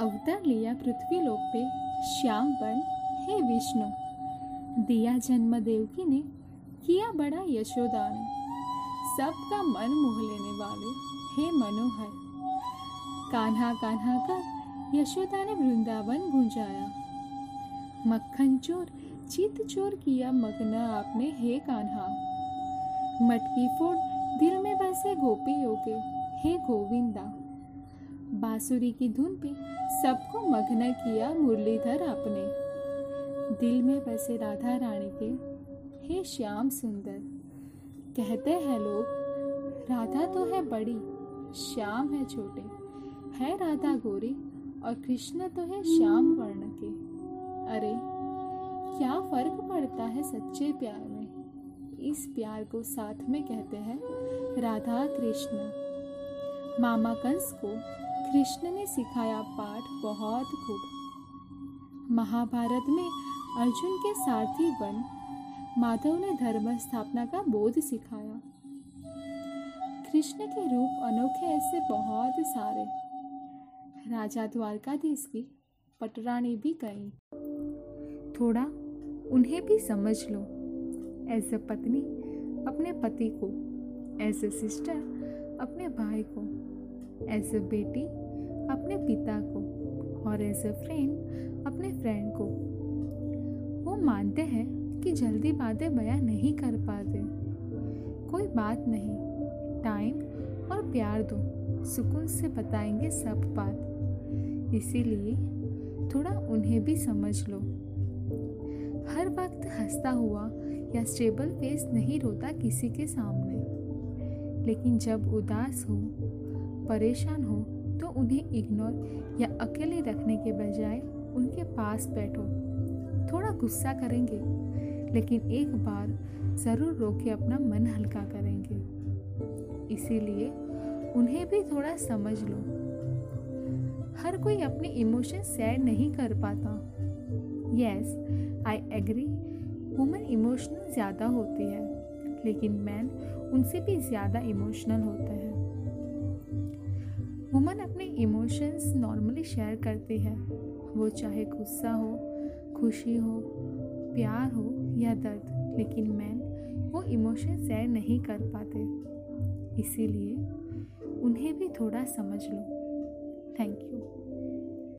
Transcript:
अवतार लिया पृथ्वी लोक पे, श्याम बन, हे विष्णु। दिया जन्म देवकी ने किया बड़ा यशोदा ने सबका मन मोह लेने वाले, हे मनोहर। कान्हा कान्हा कर यशोदा ने वृंदावन गुंजाया। मक्खन चोर, चित चोर किया मगना आपने, हे कान्हा। मटकी फोड़, दिल में बसे गोपियों के हे गोविंदा। बांसुरी की धुन पे सबको मग्न किया मुरलीधर आपने दिल में बसे राधा रानी के, हे श्याम सुंदर, कहते हैं लोग, राधा तो है बड़ी, श्याम है छोटे, है राधा गोरी और कृष्ण तो है श्याम वर्ण के। अरे, क्या फ़र्क पड़ता है सच्चे प्यार में? इस प्यार को साथ में कहते हैं राधा कृष्ण। मामा कंस को कृष्ण ने सिखाया पाठ बहुत खूब। महाभारत में अर्जुन के सारथी बन माधव ने धर्म स्थापना का बोध सिखाया। कृष्ण के रूप अनोखे ऐसे बहुत सारे। राजा द्वारकाधीश की पटरानी भी गई थोड़ा उन्हें भी समझ लो। एज ए पत्नी अपने पति को एज ए सिस्टर अपने भाई को एज ए बेटी अपने पिता को और एज ए फ्रेंड अपने फ्रेंड को। वो मानते हैं कि जल्दी बातें बयां नहीं कर पाते। कोई बात नहीं टाइम और प्यार दो, सुकून से बताएँगे सब बात। इसीलिए थोड़ा उन्हें भी समझ लो। हर वक्त हंसता हुआ या स्टेबल फेस नहीं रोता किसी के सामने। लेकिन जब उदास हो परेशान हो तो उन्हें इग्नोर या अकेले रखने के बजाय उनके पास बैठो। थोड़ा गुस्सा करेंगे, लेकिन एक बार ज़रूर रोक अपना मन हल्का करेंगे। इसीलिए उन्हें भी थोड़ा समझ लो। हर कोई अपने इमोशन शेयर नहीं कर पाता। Yes I agree women emotional ज़्यादा होती है, लेकिन मैन उनसे भी ज़्यादा इमोशनल होते हैं। वुमन अपने इमोशंस नॉर्मली शेयर करती है। वो चाहे गुस्सा हो, खुशी हो, प्यार हो या दर्द, लेकिन मैन वो इमोशन शेयर नहीं कर पाते। इसीलिए उन्हें भी थोड़ा समझ लो। Thank you.